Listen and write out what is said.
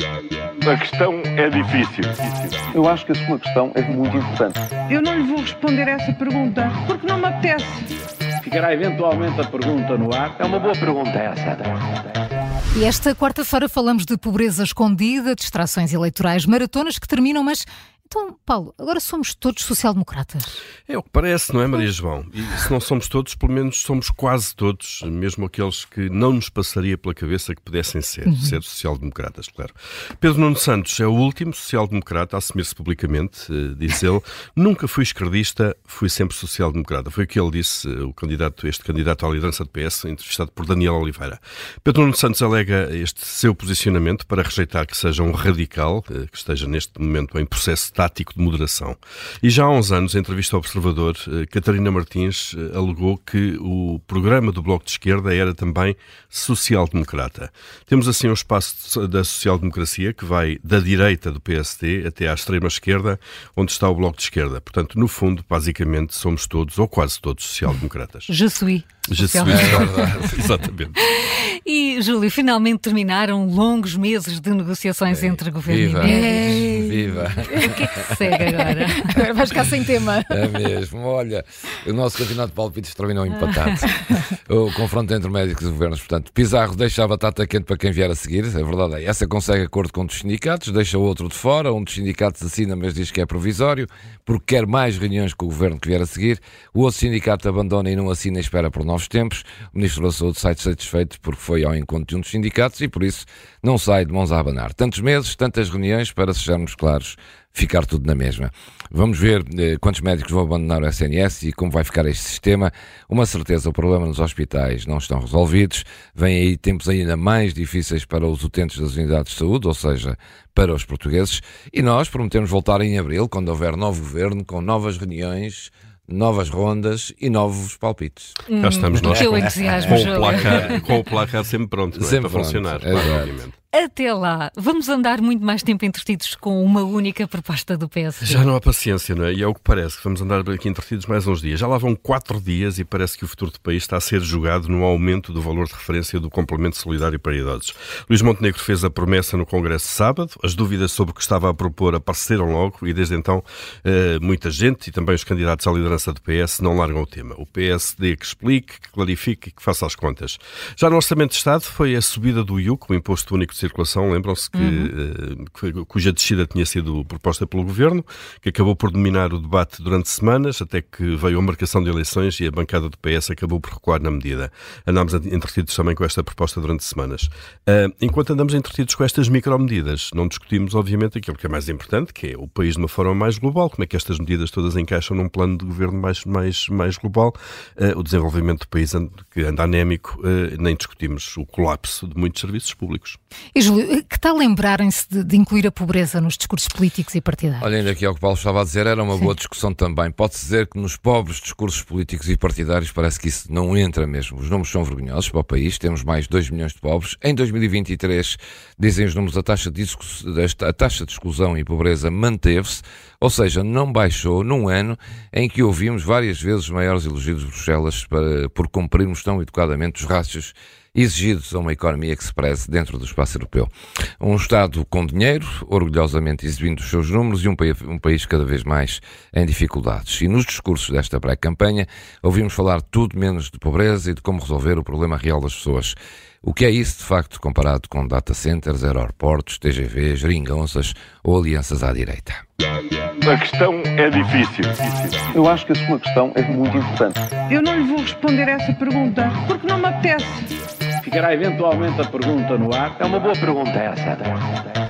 A questão é difícil. Eu acho que a sua questão é muito importante. Eu não lhe vou responder essa pergunta porque não me apetece. Ficará eventualmente a pergunta no ar. É uma boa pergunta essa. E esta quarta-feira falamos de pobreza escondida, distrações eleitorais, maratonas que terminam, mas então, Paulo, agora somos todos social-democratas. É o que parece, não é, Maria João? E se não somos todos, pelo menos somos quase todos, mesmo aqueles que não nos passaria pela cabeça que pudessem ser, uhum. ser social-democratas, claro. Pedro Nuno Santos é o último social-democrata a assumir-se publicamente, uh, diz ele. Nunca fui esquerdista, fui sempre social-democrata. Foi o que ele disse, o candidato, este candidato à liderança do PS, entrevistado por Daniel Oliveira. Pedro Nuno Santos alega este seu posicionamento para rejeitar que seja um radical, uh, que esteja neste momento em processo tático de moderação. E já há uns anos, em entrevista ao Observador, eh, Catarina Martins eh, alegou que o programa do Bloco de Esquerda era também social-democrata. Temos assim um espaço da social-democracia que vai da direita do PSD até à extrema-esquerda, onde está o Bloco de Esquerda. Portanto, no fundo, basicamente, somos todos, ou quase todos, social-democratas. Je suis. Je suis, é exatamente. E, Júlio, finalmente terminaram longos meses de negociações é, entre governo viva, e Viva! O que é que segue agora? Agora vais ficar sem tema. É mesmo. Olha, o nosso campeonato de palpites terminou empatado. o confronto entre médicos e governos, portanto, Pizarro deixa a batata quente para quem vier a seguir, é verdade. Essa consegue acordo com um dos sindicatos, deixa o outro de fora, um dos sindicatos assina, mas diz que é provisório, porque quer mais reuniões com o governo que vier a seguir. O outro sindicato abandona e não assina e espera por novos tempos. O Ministro da Saúde sai satisfeito porque foi ao encontro de um dos sindicatos e por isso não sai de mãos a abanar. Tantos meses, tantas reuniões, para sejamos claros, ficar tudo na mesma. Vamos ver eh, quantos médicos vão abandonar o SNS e como vai ficar este sistema. Uma certeza, o problema nos hospitais não estão resolvidos. Vêm aí tempos ainda mais difíceis para os utentes das unidades de saúde, ou seja, para os portugueses. E nós prometemos voltar em abril, quando houver novo governo, com novas reuniões, novas rondas e novos palpites. Hum, Já estamos nós com, com, o placar, com o placar sempre pronto, não é? sempre para funcionar, claro, obviamente. Até lá, vamos andar muito mais tempo entretidos com uma única proposta do PS. Já não há paciência, não é? E é o que parece, vamos andar aqui entretidos mais uns dias. Já lá vão quatro dias e parece que o futuro do país está a ser jogado no aumento do valor de referência do complemento solidário para idosos. Luís Montenegro fez a promessa no Congresso sábado, as dúvidas sobre o que estava a propor apareceram logo e desde então eh, muita gente e também os candidatos à liderança do PS não largam o tema. O PSD que explique, que clarifique e que faça as contas. Já no Orçamento de Estado foi a subida do IUC, o Imposto Único de circulação, lembram-se que, uhum. cuja descida tinha sido proposta pelo Governo, que acabou por dominar o debate durante semanas, até que veio a marcação de eleições e a bancada do PS acabou por recuar na medida. Andámos entretidos também com esta proposta durante semanas. Uh, enquanto andamos entretidos com estas micromedidas, não discutimos, obviamente, aquilo que é mais importante, que é o país de uma forma mais global, como é que estas medidas todas encaixam num plano de governo mais, mais, mais global, uh, o desenvolvimento do país que anda anémico, nem discutimos o colapso de muitos serviços públicos. E Júlio, que tal lembrarem-se de, de, incluir a pobreza nos discursos políticos e partidários? Olhando aqui ao que o Paulo estava a dizer, era uma Sim. boa discussão também. Pode-se dizer que nos pobres discursos políticos e partidários parece que isso não entra mesmo. Os números são vergonhosos para o país, temos mais de 2 milhões de pobres. Em 2023, dizem os números, a taxa de, a taxa de exclusão e pobreza manteve-se, ou seja, não baixou num ano em que ouvimos várias vezes maiores elogios de Bruxelas para, por cumprirmos tão educadamente os rácios exigidos a uma economia que se preze dentro do espaço europeu. Um Estado com dinheiro, orgulhosamente exibindo os seus números, e um, país, um país cada vez mais em dificuldades. E nos discursos desta pré-campanha ouvimos falar tudo menos de pobreza e de como resolver o problema real das pessoas. O que é isso, de facto, comparado com data centers, aeroportos, TGVs, geringonças ou alianças à direita? A questão é difícil. Eu acho que a sua questão é muito importante. Eu não lhe vou responder essa pergunta porque não me apetece. Ficará eventualmente a pergunta no ar. É uma boa pergunta essa.